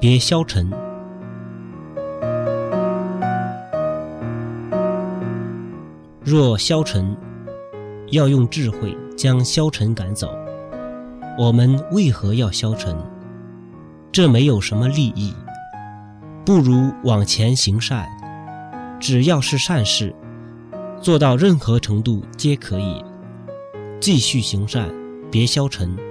别消沉。若消沉，要用智慧将消沉赶走。我们为何要消沉？这没有什么利益，不如往前行善。只要是善事，做到任何程度皆可以。继续行善，别消沉。